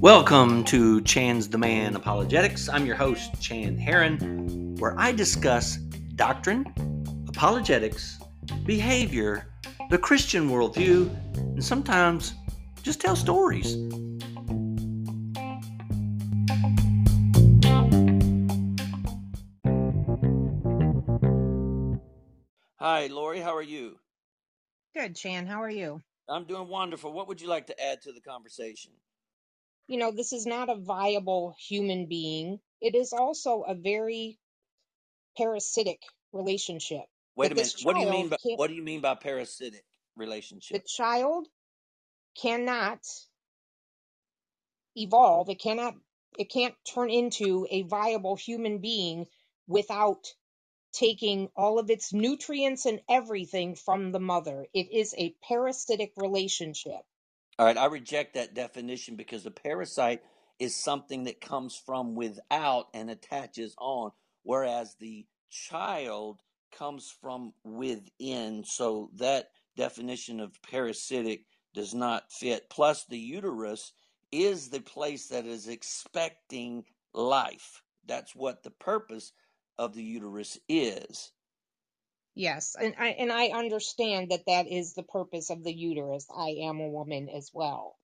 Welcome to Chan's Demand Apologetics. I'm your host, Chan Hearron, where I discuss doctrine, apologetics, behavior, the Christian worldview, and sometimes just tell stories. Hi, Lori, how are you? Good, Chan. How are you? I'm doing wonderful. What would you like to add to the conversation? You know, this is not a viable human being. It is also a very parasitic relationship. Wait That a minute. What do you mean by what do you mean by parasitic relationship? the child cannot evolve. It cannot, it can't turn into a viable human being without taking all of its nutrients and everything from the mother. It is a parasitic relationship. All right, I reject that definition because a parasite is something that comes from without and attaches on, whereas the child comes from within. So that definition of parasitic does not fit. Plus, the uterus is the place that is expecting life. That's what the purpose of the uterus is. Yes, and I and I understand that that is the purpose of the uterus. I am a woman as well.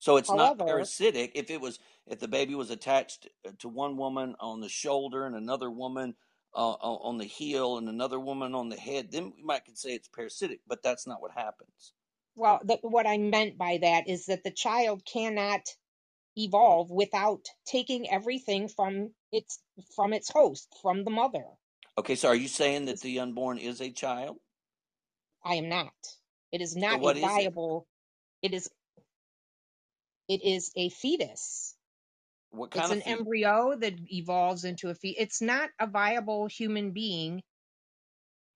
So it's not parasitic. If it was, if the baby was attached uh, to one woman on the shoulder and another woman uh, on on the heel and another woman on the head, then we might could say it's parasitic. But that's not what happens. well, the, what I meant by that is that the child cannot evolve without taking everything from its from its host, from the mother. Okay, so are you saying that the unborn is a child? I am not. It is So not a what is it? viable. It is it is a fetus. What It's kind of an fetus? embryo that evolves into a fetus. It's not a viable human being.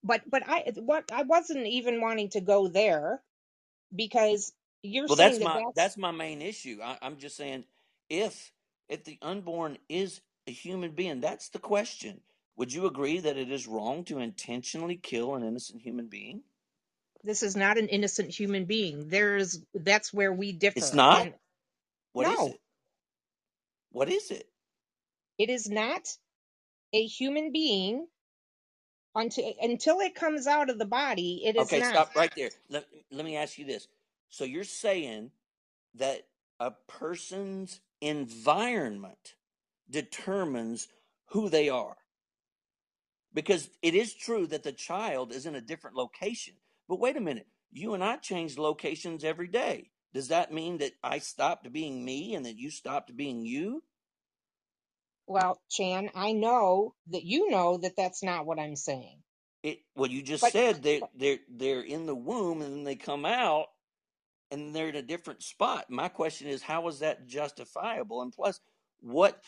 But but I what I wasn't even wanting to go there because you're Well, that's that my that's that's my main issue. I, I'm just saying if if the unborn is a human being, that's the question. Would you agree that it is wrong to intentionally kill an innocent human being? this is not an innocent human being. There's that's where we differ. It's differ. not. And What is no, it? What is it? it is not a human being until until it comes out of the body. It is Okay, not. stop right there. Let, let me ask you this. So you're saying that a person's environment determines who they are. Because it is true that the child is in a different location. But wait a minute. You and I change locations every day. Does that mean that I stopped being me and that you stopped being you? Well, Chan, I know that you know that that's not what I'm saying. It well you just But said they're, they're they're in the womb and then they come out and they're in a different spot. My question is how is that justifiable? And plus what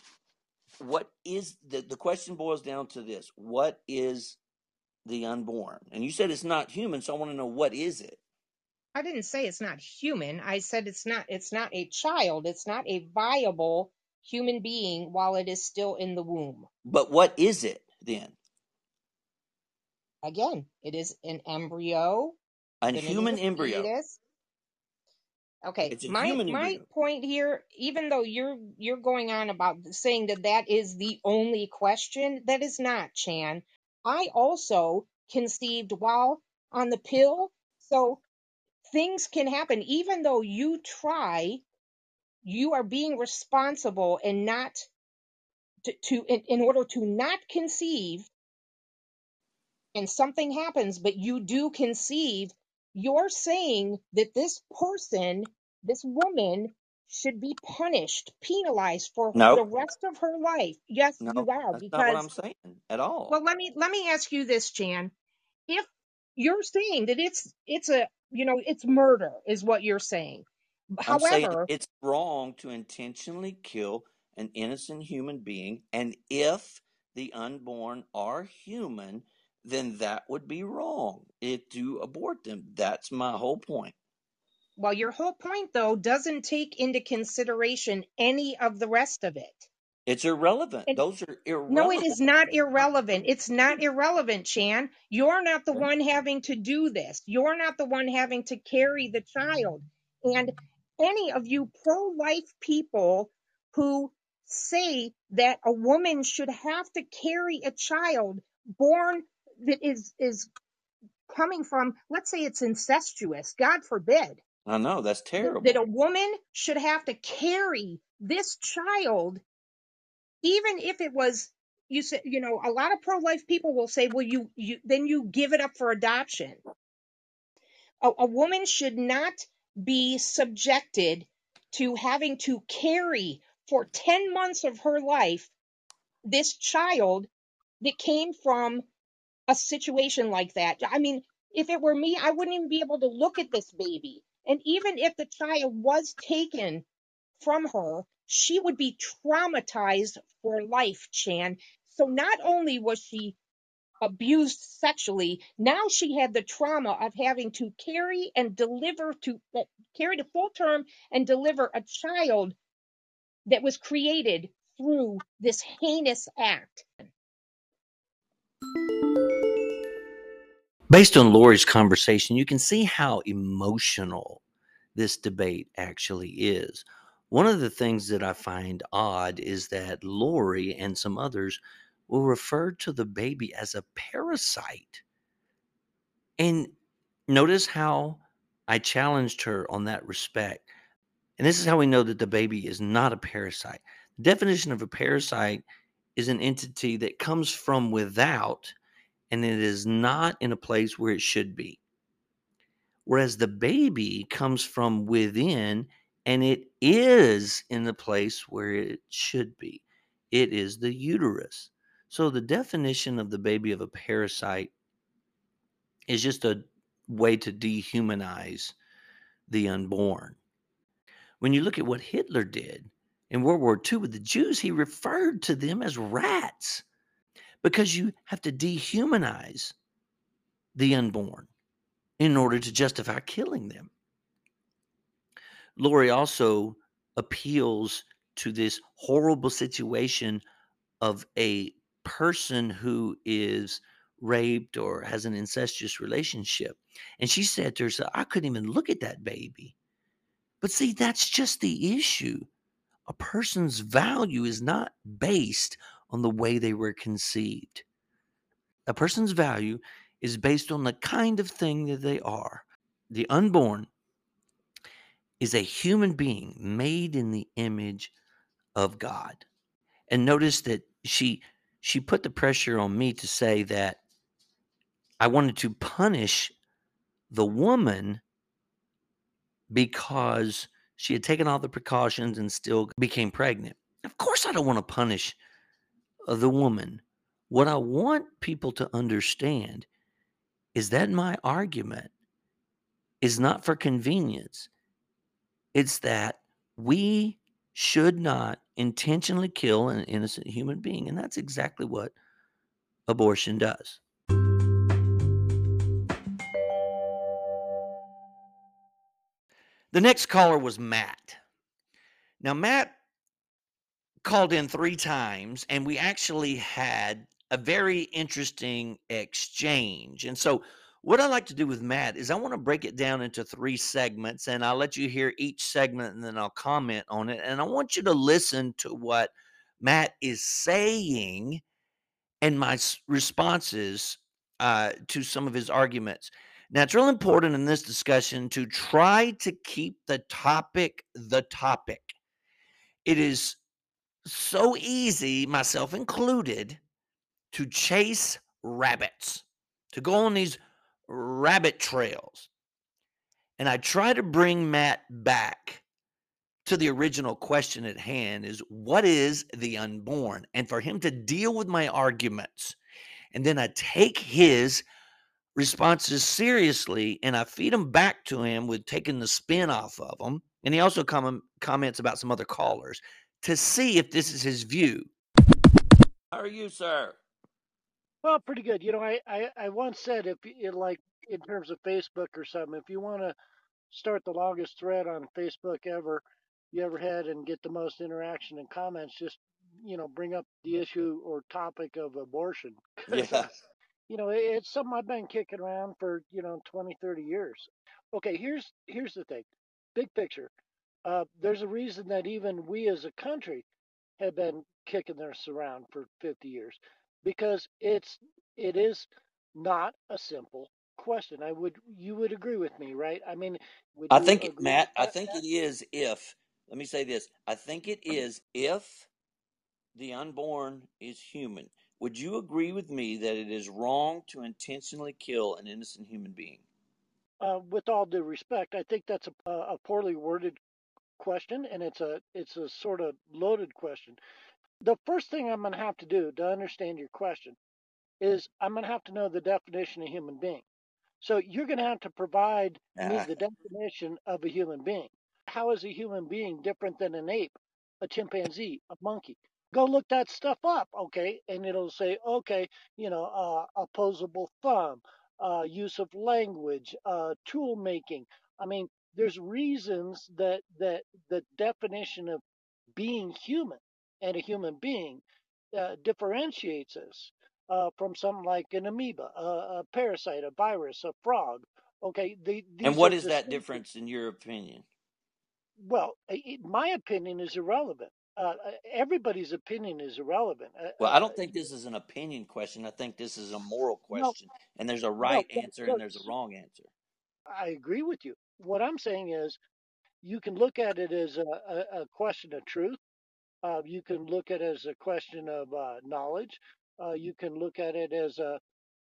what is the the question boils down to this. What is the unborn? And you said it's not human, so I want to know what is it? I didn't say it's not human. I said it's not it's not a child. It's not a viable human being while it is still in the womb. But what is it then? Again, it is an embryo, A then it is human embryo. fetus. Okay, my my point here, even though you're you're going on about saying that that is the only question, that is not, Chan. I also conceived while on the pill, so things can happen. Even though you try, you are being responsible and not to, to in, in order to not conceive, and something happens, but you do conceive. You're saying that this person, this woman, should be punished, penalized for the rest of her life. Yes, no, you are, that's not what because I'm saying at all. well, let me let me ask you this, Jan. If you're saying that it's it's a you know it's murder is what you're saying. I'm saying However, it's wrong to intentionally kill an innocent human being, and if the unborn are human, then that would be wrong it, to abort them. That's my whole point. Well, your whole point though doesn't take into consideration any of the rest of it. It's irrelevant. And Those are irrelevant. no, it is not irrelevant. It's not irrelevant, Chan. You're not the one having to do this. You're not the one having to carry the child. And any of you pro life people who say that a woman should have to carry a child born that is, is coming from, let's say it's incestuous, God forbid, I know that's terrible. that a woman should have to carry this child even if it was you said you know a lot of pro-life people will say well you you then you give it up for adoption. A, a woman should not be subjected to having to carry for 10 months of her life this child that came from a situation like that. I mean if it were me i wouldn't even be able to look at this baby and even if the child was taken from her, she would be traumatized for life, Chan. So not only was she abused sexually, now she had the trauma of having to carry and deliver to uh, carry to full term and deliver a child that was created through this heinous act. Based on Lori's conversation, you can see how emotional this debate actually is. One of the things that I find odd is that Lori and some others will refer to the baby as a parasite. And notice how I challenged her on that respect. And this is how we know that the baby is not a parasite. The definition of a parasite is an entity that comes from without and it is not in a place where it should be. Whereas the baby comes from within and it is in the place where it should be. It is the uterus. So the definition of the baby of a parasite is just a way to dehumanize the unborn. When you look at what Hitler did in World War II with the Jews, he referred to them as rats because you have to dehumanize the unborn in order to justify killing them. Lori also appeals to this horrible situation of a person who is raped or has an incestuous relationship. And she said to herself, I couldn't even look at that baby. But see, that's just the issue. A person's value is not based on the way they were conceived. A person's value is based on the kind of thing that they are. The unborn is a human being made in the image of God. And notice that she she put the pressure on me to say that I wanted to punish the woman because she had taken all the precautions and still became pregnant. Of course I don't want to punish uh, the woman. What I want people to understand is that my argument is not for convenience. It's that we should not intentionally kill an innocent human being. And that's exactly what abortion does. The next caller was Matt. Now, Matt called in three times, and we actually had a very interesting exchange. And so, what I like to do with Matt is I want to break it down into three segments, and I'll let you hear each segment and then I'll comment on it. And I want you to listen to what Matt is saying and my responses uh, to some of his arguments. Now, it's real important in this discussion to try to keep the topic the topic. It is so easy, myself included, to chase rabbits, to go on these rabbit trails. And I try to bring Matt back to the original question at hand is what is the unborn? And for him to deal with my arguments. And then I take his responses seriously and I feed them back to him with taking the spin off of them. And he also com- comments about some other callers to see if this is his view. How are you, sir? Well, pretty good. You know, I, I, I once said if you like in terms of Facebook or something, if you want to start the longest thread on Facebook ever you ever had and get the most interaction and comments, just you know, bring up the issue or topic of abortion Yeah. you know, it, it's something I've been kicking around for, you know, 20, 30 years. Okay, here's here's the thing. Big picture. Uh, there's a reason that even we as a country have been kicking this around for 50 years because it's it is not a simple question. I would you would agree with me, right? I mean, would I think, with Matt, I think it is if, let me say this. I think it is if the unborn is human. Would you agree with me that it is wrong to intentionally kill an innocent human being? Uh, with all due respect, I think that's a, a poorly worded question, and it's a it's a sort of loaded question. The first thing I'm going to have to do to understand your question is I'm going to have to know the definition of human being. So you're going to have to provide me Ah, the definition of a human being. How is a human being different than an ape, a chimpanzee, a monkey? Go look that stuff up, okay? And it'll say, okay, you know, uh, opposable thumb, uh, use of language, uh, tool making. I mean, there's reasons that that the definition of being human and a human being uh, differentiates us uh, from something like an amoeba, a, a parasite, a virus, a frog. Okay, the, and what are that difference in your opinion? Well, i i- my opinion is irrelevant. Uh, uh, everybody's opinion is irrelevant. Uh, Well, uh, I don't think this is an opinion question. I think this is a moral no, question. And there's a right but, answer but and there's a wrong answer. I agree with you. What I'm saying is, you can look at it as a, a, a question of truth. Uh, you can look at it as a question of uh, knowledge. Uh, you can look at it as a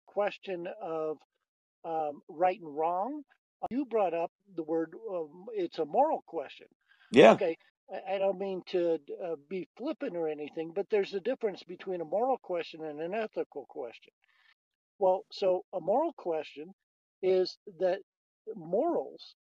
question of um, right and wrong. You brought up the word, um, it's a moral question. Yeah. Okay, I I don't mean to uh, be flippant or anything, but there's a difference between a moral question and an ethical question. Well, so a moral question is that morals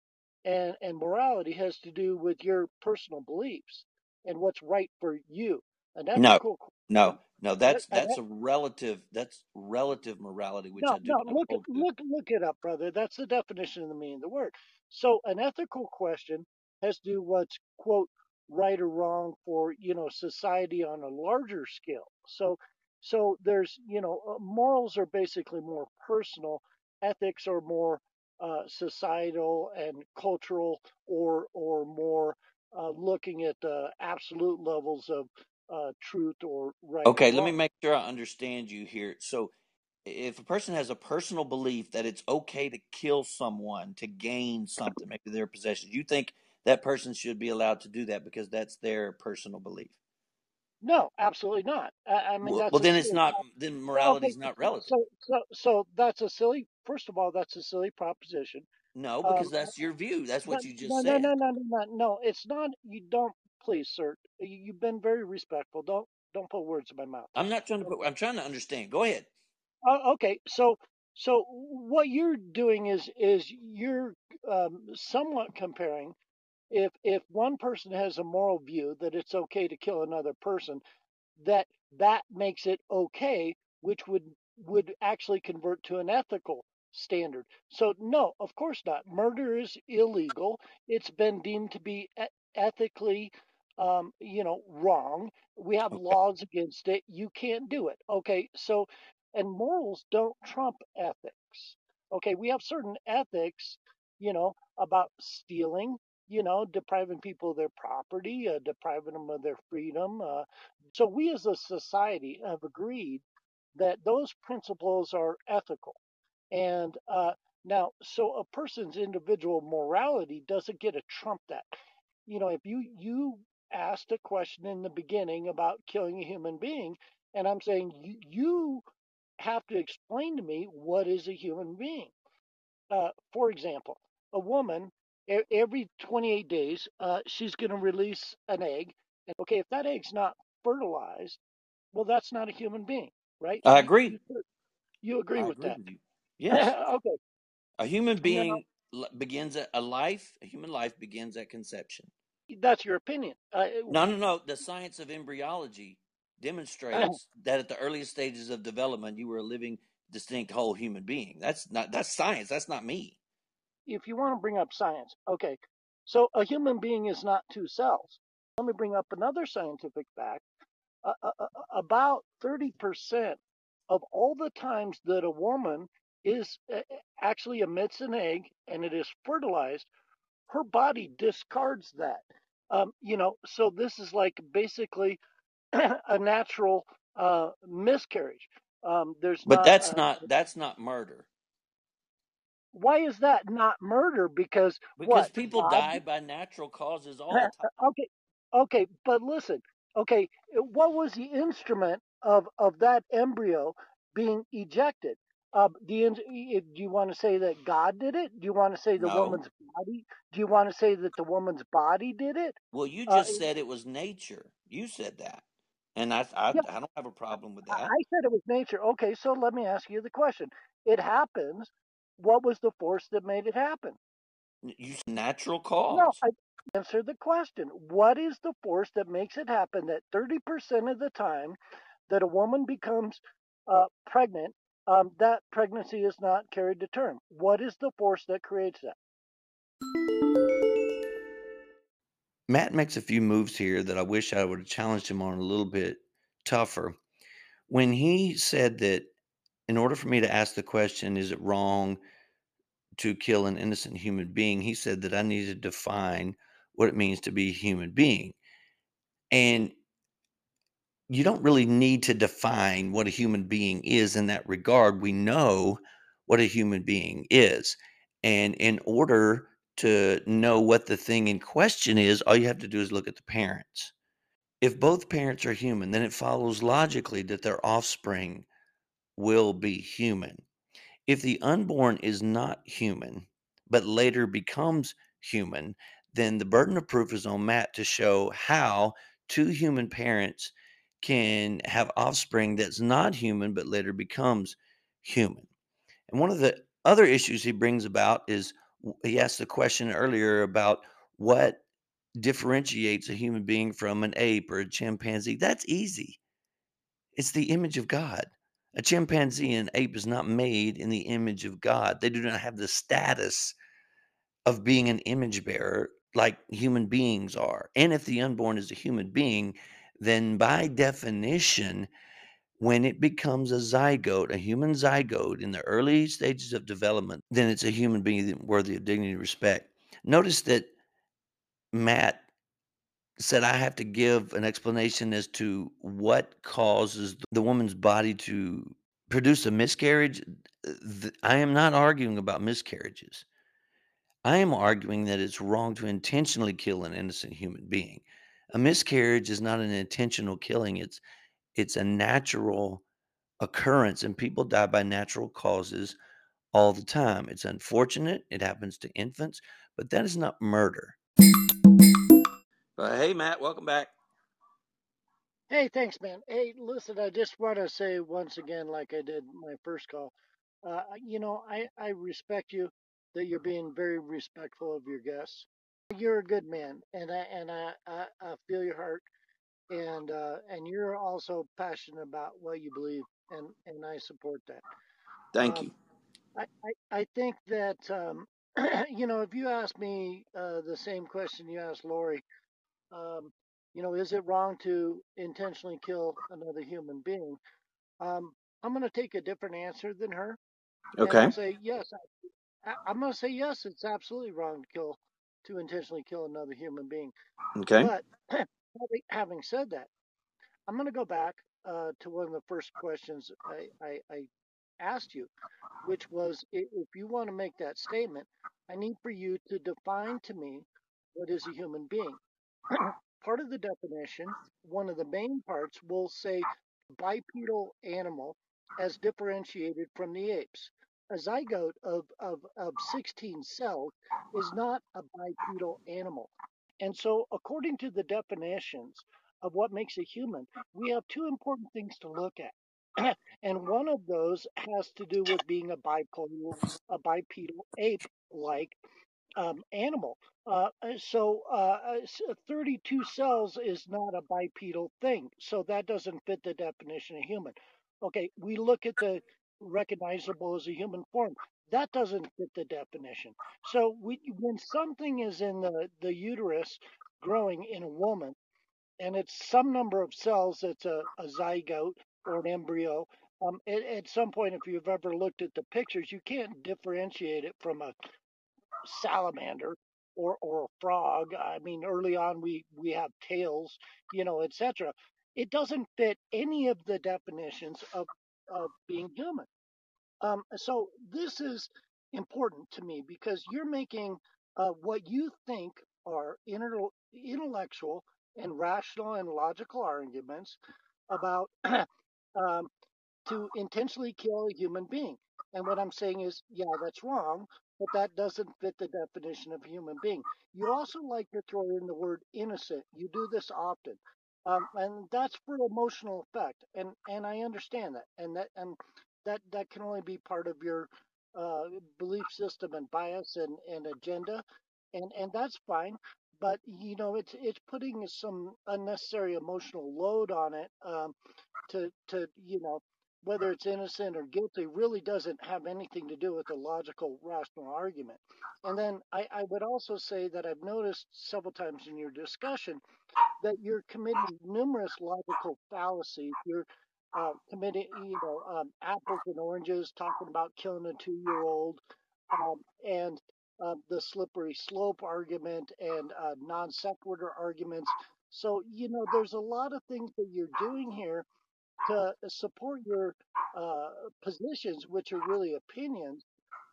and, and morality has to do with your personal beliefs and what's right for you. An No, ethical no, no. That's that's a relative. That's relative morality, which No, I do no, look hold look look it up, brother. That's the definition of the meaning of the word. So an ethical question has to do what's quote right or wrong for you know society on a larger scale. So so there's you know uh, morals are basically more personal, ethics are more uh, societal and cultural or or more uh, looking at the absolute levels of uh, truth or right Okay, let me make sure I understand you here. So, if a person has a personal belief that it's okay to kill someone to gain something, maybe their possessions, you think that person should be allowed to do that because that's their personal belief. No, absolutely not. I, I mean, Well, that's well, then it's not. Then morality okay, is not relative. so so so that's a silly. First of all, that's a silly proposition. No, because Um, that's your view. That's no, what you just no, no, said. no, no, no, no. no, It's not. You don't. Please, sir. You, you've been very respectful. Don't don't put words in my mouth. I'm not trying to put. I'm trying to understand. Go ahead. Uh, okay, so so what you're doing is is you're um, somewhat comparing. If if one person has a moral view that it's okay to kill another person, that that makes it okay, which would would actually convert to an ethical standard. So no, of course not. Murder is illegal. It's been deemed to be ethically, um, you know, wrong. We have Okay. laws against it. You can't do it. Okay, so and morals don't trump ethics. Okay, we have certain ethics, you know, about stealing. You know, depriving people of their property, uh, depriving them of their freedom, uh, so we as a society have agreed that those principles are ethical. And uh, now, so a person's individual morality doesn't get to trump that. You know, if you you asked a question in the beginning about killing a human being, and I'm saying you, you have to explain to me what is a human being. Uh, for example, a woman e- every 28 days, uh, she's going to release an egg. And okay, if that egg's not fertilized well, that's not a human being, right? I agree. you you agree I with agree that? with. Yes, okay. a human being l- begins at a life. A human life begins at conception. that's your opinion. Uh, No, no, no. The science of embryology demonstrates that at the earliest stages of development, you were a living, distinct whole human being. That's not. That's science. That's not me. If you want to bring up science, okay. So a human being is not two cells. Let me bring up another scientific fact. uh, uh, uh, about 30% of all the times that a woman is uh, actually emits an egg and it is fertilized, her body discards that. Um, you know, so this is like basically a natural uh, miscarriage. Um, there's But not. that's not that's not murder why is that not murder? Because because what people die by natural causes all the time. okay, okay, but listen, okay, what was the instrument of of that embryo being ejected? Uh, the do you want to say that God did it? Do you want to say the No. woman's body? Do you want to say that the woman's body did it? Well, you Uh, just said it was nature. You said that, and I I, yeah, I don't have a problem with that. I said it was nature. Okay, so let me ask you the question. It happens. What was the force that made it happen? You said natural cause? No. I answer the question. What is the force that makes it happen that 30% of the time that a woman becomes uh, pregnant, um, that pregnancy is not carried to term? What is the force that creates that? Matt makes a few moves here that I wish I would have challenged him on a little bit tougher. When he said that in order for me to ask the question, is it wrong to kill an innocent human being? He said that I need to define what it means to be a human being. And you don't really need to define what a human being is in that regard. We know what a human being is. And in order to know what the thing in question is, all you have to do is look at the parents. If both parents are human, then it follows logically that their offspring will be human. If the unborn is not human, but later becomes human, then the burden of proof is on Matt to show how two human parents can have offspring that's not human, but later becomes human. And one of the other issues he brings about is he asked the question earlier about what differentiates a human being from an ape or a chimpanzee. That's easy. It's the image of God. A chimpanzee and ape is not made in the image of God. They do not have the status of being an image bearer like human beings are. And if the unborn is a human being, then by definition, when it becomes a zygote, a human zygote in the early stages of development, then it's a human being worthy of dignity and respect. Notice that Matt said I have to give an explanation as to what causes the woman's body to produce a miscarriage. Uh, I am not arguing about miscarriages. I am arguing that it's wrong to intentionally kill an innocent human being. A miscarriage is not an intentional killing. It's it's a natural occurrence and people die by natural causes all the time. It's unfortunate. It happens to infants, but that is not murder. But hey, Matt, welcome back. Hey, thanks, man. Hey, listen, I just want to say once again, like I did my first call, uh, you know, I, I respect you that you're being very respectful of your guests. You're a good man, and I and I, I, I feel your heart, and uh, and you're also passionate about what you believe, and and I support that. Thank Um, you. I, I, I think that, um, you know, if you ask me uh, the same question you asked Lori, um, you know, is it wrong to intentionally kill another human being? Um, I'm going to take a different answer than her, and Okay. say yes. I, I'm going to say yes. It's absolutely wrong to kill, to intentionally kill another human being. Okay. But having having said that, I'm going to go back uh, to one of the first questions I, I, I asked you, which was if you want to make that statement, I need for you to define to me what is a human being. Part of the definition, one of the main parts, will say bipedal animal as differentiated from the apes. A zygote of, of, of 16 cells is not a bipedal animal. And so, according to the definitions of what makes a human, we have two important things to look at. and one of those has to do with being a bipedal, a bipedal ape-like um, animal. Uh, uh, so uh, uh, 32 cells is not a bipedal thing. So that doesn't fit the definition of human. Okay, we look at the recognizable as a human form. That doesn't fit the definition. So we, when something is in the, the uterus growing in a woman, and it's some number of cells that's a, a zygote or an embryo. Um, at, at some point, if you've ever looked at the pictures, you can't differentiate it from a salamander or or a frog. I mean, early on we we have tails, you know, etc. It doesn't fit any of the definitions of of being human. Um, so this is important to me because you're making uh, what you think are inter- intellectual and rational and logical arguments about um, to intentionally kill a human being. And what I'm saying is, yeah, that's wrong, but that doesn't fit the definition of human being. You also like to throw in the word innocent. You do this often. Um, and that's for emotional effect, and and I understand that, and that and that that can only be part of your uh, belief system and bias and, and agenda, and and that's fine. But you know, it's it's putting some unnecessary emotional load on it um, to to you know whether it's innocent or guilty really doesn't have anything to do with a logical, rational argument. And then I, I would also say that I've noticed several times in your discussion that you're committing numerous logical fallacies. You're uh, committing, you know, um, apples and oranges, talking about killing a two-year-old, um, and uh, the slippery slope argument and uh, non sequitur arguments. So, you know, there's a lot of things that you're doing here to support your uh, positions, which are really opinions,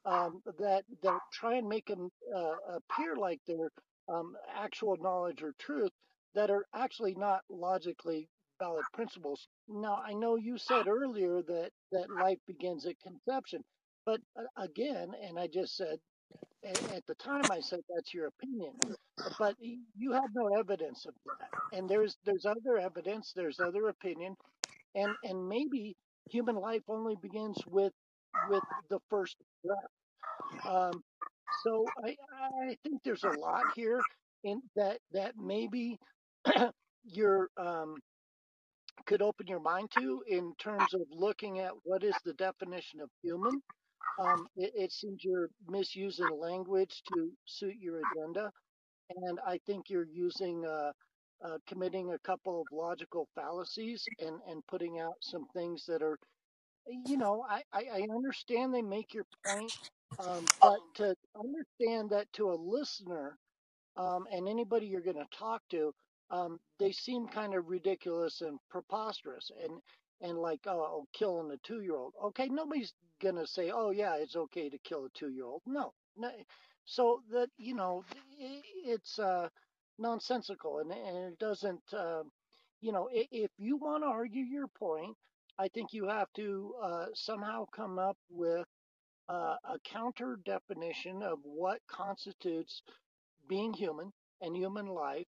um, that that try and make them uh, appear like they're um, actual knowledge or truth that are actually not logically valid principles. Now, I know you said earlier that that life begins at conception, but uh, again, and I just said at the time I said that's your opinion, but you have no evidence of that. And there's there's other evidence, there's other opinion, and and maybe human life only begins with with the first breath. Um, so I I think there's a lot here in that that maybe you're um, could open your mind to in terms of looking at what is the definition of human. Um, it, it seems you're misusing language to suit your agenda, and I think you're using uh, uh, committing a couple of logical fallacies and and putting out some things that are, you know, I I, understand they make your point, um, but to understand that to a listener um, and anybody you're going to talk to, um, they seem kind of ridiculous and preposterous and and like oh killing a two year old. Okay, nobody's going to say oh yeah it's okay to kill a two year old. No, no. So that you know it's uh, nonsensical and and it doesn't. Uh, you know, if you want to argue your point, I think you have to uh, somehow come up with uh, a counter definition of what constitutes being human and human life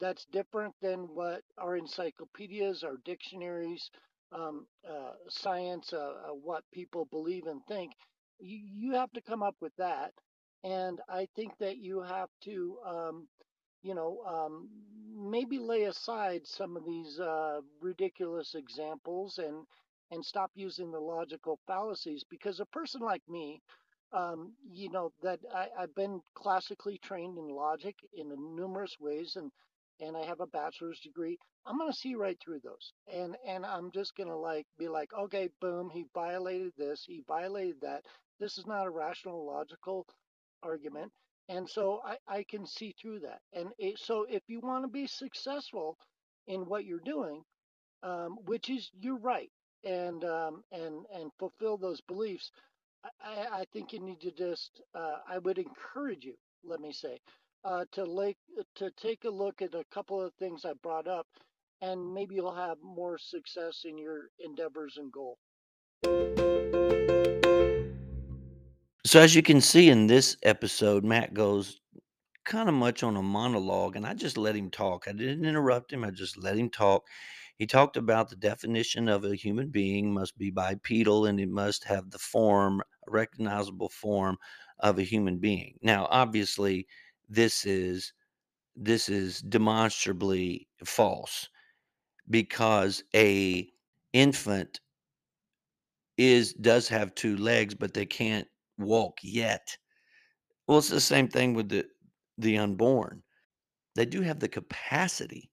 that's different than what our encyclopedias, our dictionaries, um, uh, science, uh, uh, what people believe and think. You, you, have to come up with that. And I think that you have to, um, you know, um, maybe lay aside some of these uh, ridiculous examples and and stop using the logical fallacies because a person like me um, you know that I, I've been classically trained in logic in numerous ways, and and I have a bachelor's degree. I'm gonna see right through those, and and I'm just gonna like be like, okay, boom, he violated this, he violated that. This is not a rational, logical argument, and so I I can see through that. And it, so if you want to be successful in what you're doing, um, which is you're right, and um, and and fulfill those beliefs I, I think you need to just, uh, I would encourage you, let me say, uh, to, like, to take a look at a couple of things I brought up, and maybe you'll have more success in your endeavors and goal. So, as you can see in this episode, Matt goes kind of much on a monologue, and I just let him talk. I didn't interrupt him, I just let him talk. He talked about the definition of a human being must be bipedal and it must have the form, recognizable form of a human being. Now, obviously, this is this is demonstrably false because a infant is does have two legs but they can't walk yet well it's the same thing with the the unborn they do have the capacity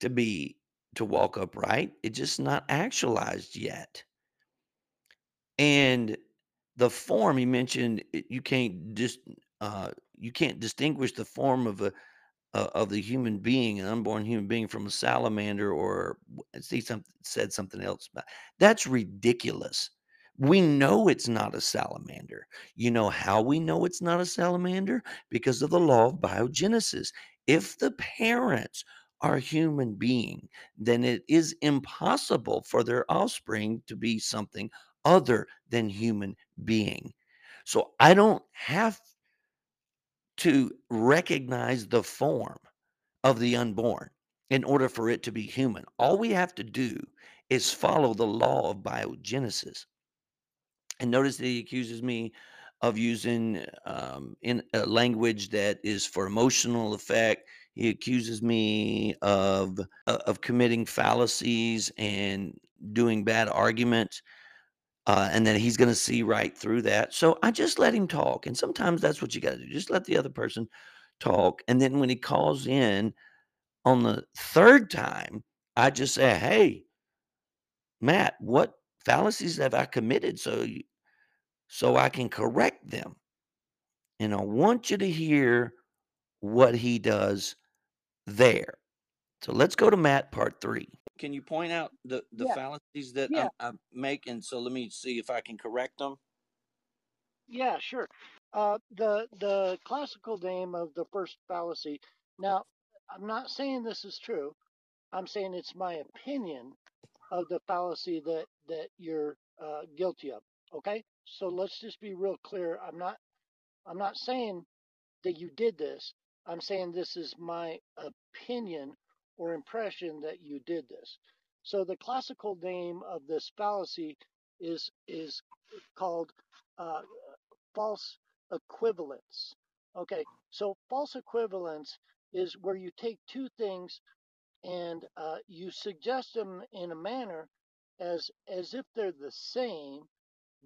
to be to walk upright. It's just not actualized yet. And the form he mentioned, you can't just uh, you can't distinguish the form of a uh, of the human being, an unborn human being, from a salamander, or see something said something else. That's ridiculous. We know it's not a salamander. You know how we know it's not a salamander? Because of the law of biogenesis. If the parents are human being, then it is impossible for their offspring to be something other than human being. So I don't have to recognize the form of the unborn in order for it to be human. All we have to do is follow the law of biogenesis. And notice that he accuses me of using um, in a language that is for emotional effect. He accuses me of uh, of committing fallacies and doing bad arguments uh, and then he's going to see right through that. So I just let him talk. And sometimes that's what you got to do. Just let the other person talk. And then when he calls in on the third time, I just say, Hey, Matt, what fallacies have I committed so you, so I can correct them? And I want you to hear what he does there. So let's go to Matt part three. Can you point out the, the Yeah. fallacies that Yeah. I'm, I'm making? So let me see if I can correct them. Yeah, sure. Uh, the the classical name of the first fallacy. Now, I'm not saying this is true. I'm saying it's my opinion of the fallacy that that you're uh, guilty of. Okay, so let's just be real clear. I'm not I'm not saying that you did this. I'm saying this is my opinion or impression that you did this. So the classical name of this fallacy is is called uh, false equivalence. Okay, so false equivalence is where you take two things and uh, you suggest them in a manner as as if they're the same,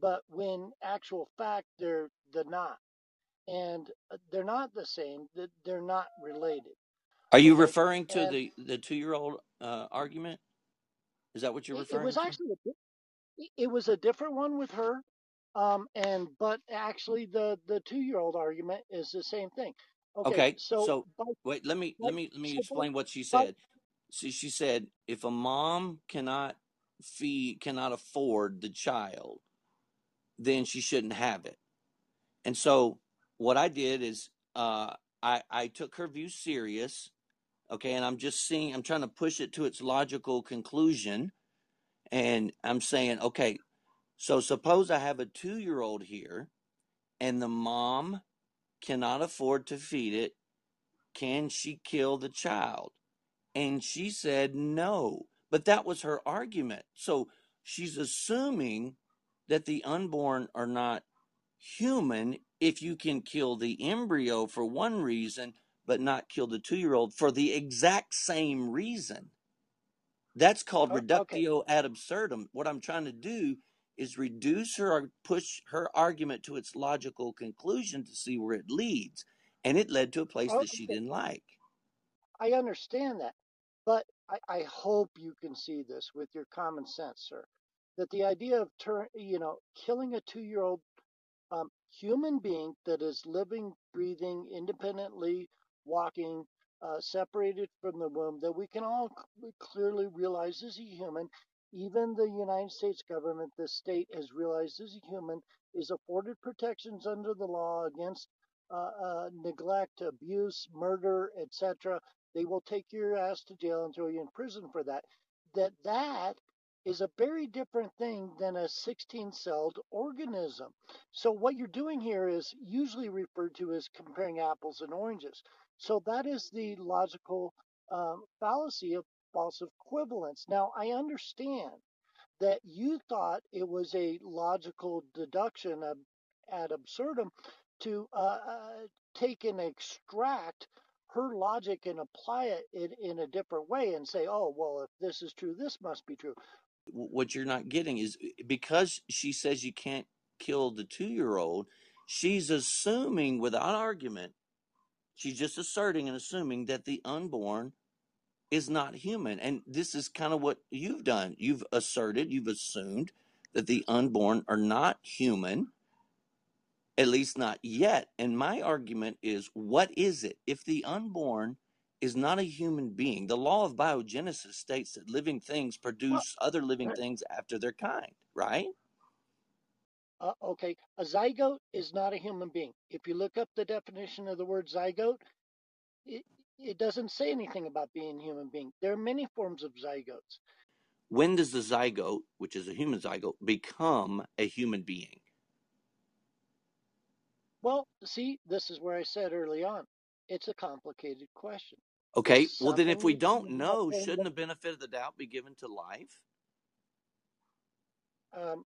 but when actual fact they're they're not, and uh, they're not the same. that They're not related. Are you referring to and the the two year old uh, argument? Is that what you're it, it referring was to? actually a, it was a different one with her. Um, and but actually the the two year old argument is the same thing. Okay, Okay, so so by, wait, let me by let me let me so by, explain what she by said. See, she said if a mom cannot feed cannot afford the child, then she shouldn't have it. And so what I did is uh, I I took her view serious. Okay, and I'm just seeing I'm trying to push it to its logical conclusion, and I'm saying okay, so suppose I have a two year old here, and the mom cannot afford to feed it. Can she kill the child? And she said no. But that was her argument. So she's assuming that the unborn are not human if you can kill the embryo for one reason, but not kill the two year old for the exact same reason. That's called o- okay, reductio ad absurdum. What I'm trying to do is reduce her or push her argument to its logical conclusion to see where it leads. And it led to a place o- that she didn't like. I understand that, but I, I hope you can see this with your common sense, sir. That the idea of turn, you know, killing a two year old um, human being that is living, breathing, independently walking, uh, separated from the womb, that we can all clearly realize is a human. Even the United States government, the state has realized is a human, is afforded protections under the law against uh, uh, neglect, abuse, murder, etc. They will take your ass to jail and throw you in prison for that. That that is a very different thing than a 16-celled organism so what you're doing here is usually referred to as comparing apples and oranges. So that is the logical um, fallacy of false equivalence. Now I understand that you thought it was a logical deduction ad absurdum to uh, uh, take and extract her logic and apply it in, in a different way and say, oh, well, if this is true, this must be true. what you're not getting is eh, because she says you can't kill the two year old, she's assuming without argument, she's just asserting and assuming that the unborn is not human. And this is kind of what you've done. You've asserted, you've assumed that the unborn are not human, at least not yet. And my argument is what is it? If the unborn is not a human being, the law of biogenesis states that living things Well, produce other living things after their kind, right? Uh, okay, a zygote is not a human being. If you look up the definition of the word zygote, it, it doesn't say anything about being a human being. There are many forms of zygotes. When does the zygote, which is a human zygote, become a human being? Well, see, this is where I said early on, it's a complicated question. Okay, It's well, then if we don't know, shouldn't the benefit of the doubt be given to life? Um,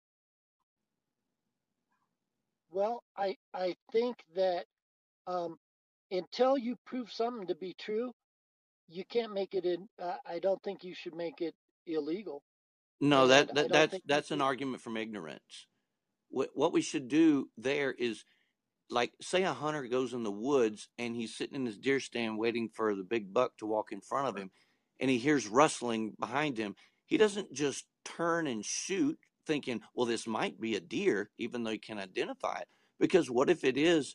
well, I I think that um, until you prove something to be true, you can't make it in. Uh, I don't think you should make it illegal, No, and that, that that's that's an argument from ignorance. What what we should do there is like say a hunter goes in the woods and he's sitting in his deer stand waiting for the big buck to walk in front of him and he hears rustling behind him. He doesn't just turn and shoot thinking, well, this might be a deer, even though he can identify it. Because what if it is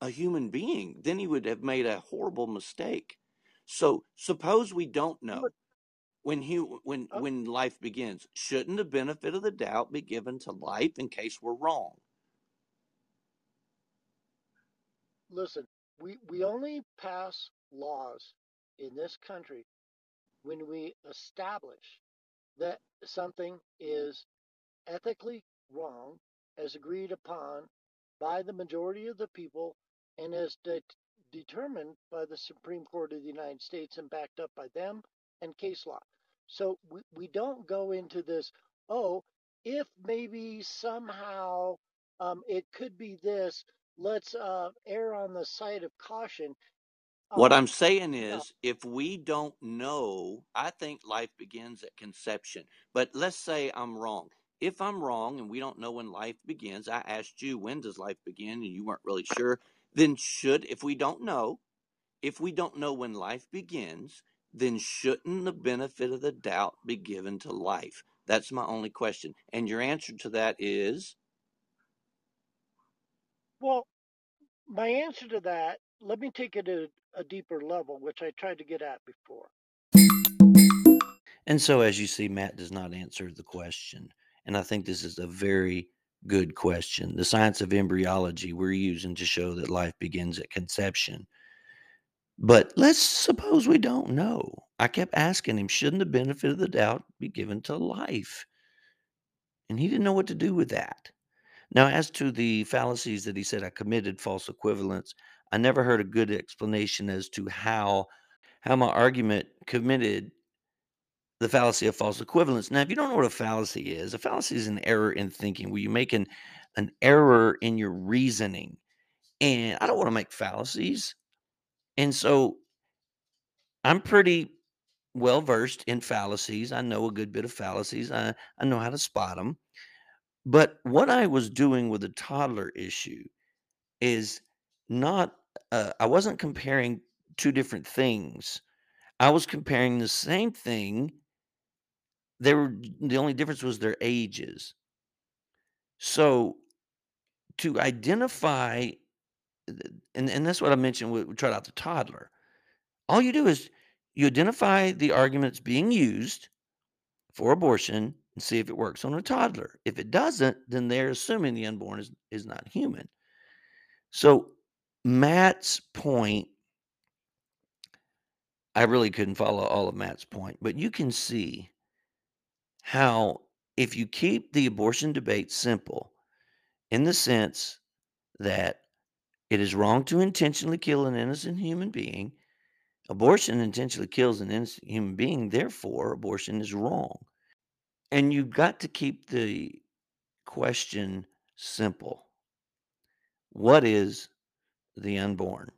a human being? Then he would have made a horrible mistake. So suppose we don't know when he when uh, when life begins. Shouldn't the benefit of the doubt be given to life in case we're wrong? Listen, we we mm-hmm. only pass laws in this country when we establish that something mm-hmm. is ethically wrong as agreed upon by the majority of the people and mm-hmm. as de- determined by the Supreme Court of the United States and backed up by them and case law. So we, we don't go into this, oh, if maybe somehow um, it could be this, let's uh, err on the side of caution. What Um, I'm saying is, if we don't know, I think life begins at conception. But let's say I'm wrong. If I'm wrong and we don't know when life begins, I asked you, when does life begin? And you weren't really sure. Then, should, if we don't know, if we don't know when life begins, then shouldn't the benefit of the doubt be given to life? That's my only question. And your answer to that is well, my answer to that, let me take it to a deeper level, which I tried to get at before. And so, as you see, Matt does not answer the question. And I think this is a very good question. The science of embryology we're using to show that life begins at conception. But let's suppose we don't know. I kept asking him, shouldn't the benefit of the doubt be given to life? And he didn't know what to do with that. Now, as to the fallacies that he said I committed false equivalence, I never heard a good explanation as to how how my argument committed the fallacy of false equivalence. Now, if you don't know what a fallacy is, a fallacy is an error in thinking where you make an, an error in your reasoning. And I don't want to make fallacies. And so I'm pretty well versed in fallacies. I know a good bit of fallacies. I, I know how to spot them. But what I was doing with the toddler issue is not, uh, I wasn't comparing two different things. I was comparing the same thing. They were the only difference was their ages. So to identify, and, and that's what I mentioned. We, we tried out the toddler. All you do is you identify the arguments being used for abortion and see if it works on a toddler. If it doesn't, then they're assuming the unborn is, is not human. So Matt's point, I really couldn't follow all of Matt's point, but you can see how if you keep the abortion debate simple in the sense that it is wrong to intentionally kill an innocent human being, abortion intentionally kills an innocent human being, therefore, abortion is wrong. And you've got to keep the question simple What is the unborn?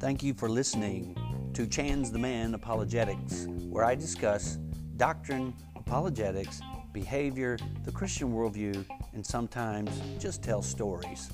Thank you for listening to Chan's the Man Apologetics, where I discuss doctrine, apologetics, behavior, the Christian worldview, and sometimes just tell stories.